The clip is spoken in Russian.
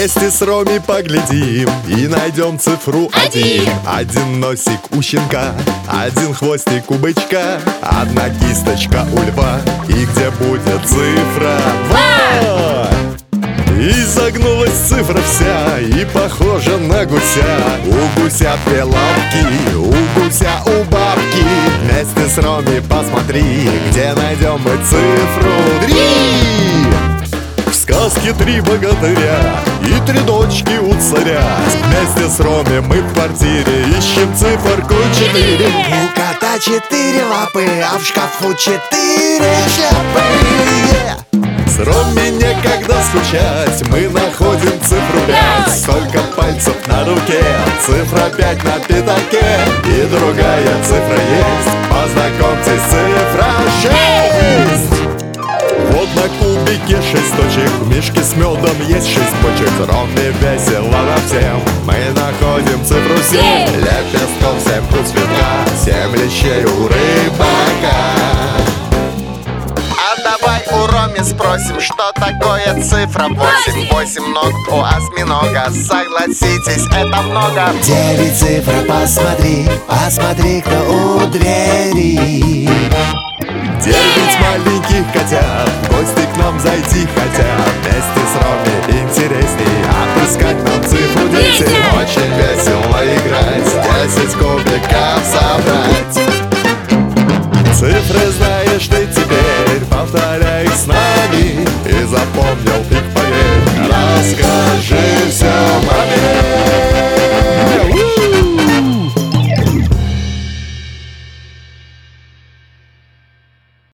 Вместе с Роми поглядим и найдем цифру один. Один. Носик у щенка, один хвостик у бычка Одна кисточка у льва. И где будет цифра? Два и загнулась цифра вся И похожа на гуся. У гуся две лапки У гуся у бабки. Вместе с Роми посмотри Где найдем мы цифру три сказке три богатыря И три дочки у царя. Вместе с Роми мы в квартире Ищем циферку четыре. У кота четыре лапы, а в шкафу четыре шляпы! С Роми некогда скучать Мы находим цифру пять. Сколько пальцев на руке Цифра пять на пятаке И другая шесть точек В мишке с медом есть шесть почек Роме весело во всем. Мы находим цифру семь. Лепестков семь у цветка Семь лещей у рыбака. А давай у Роми спросим, что такое цифра восемь. Восемь! Ног у осьминога, согласитесь, это много. Девять цифра, посмотри, посмотри, кто у двери. Девять маленьких котят В гости нам зайти хотят Вместе с Роми интересней Отыскать нам цифру десять Десять! Очень весело играть. Десять кубиков собрать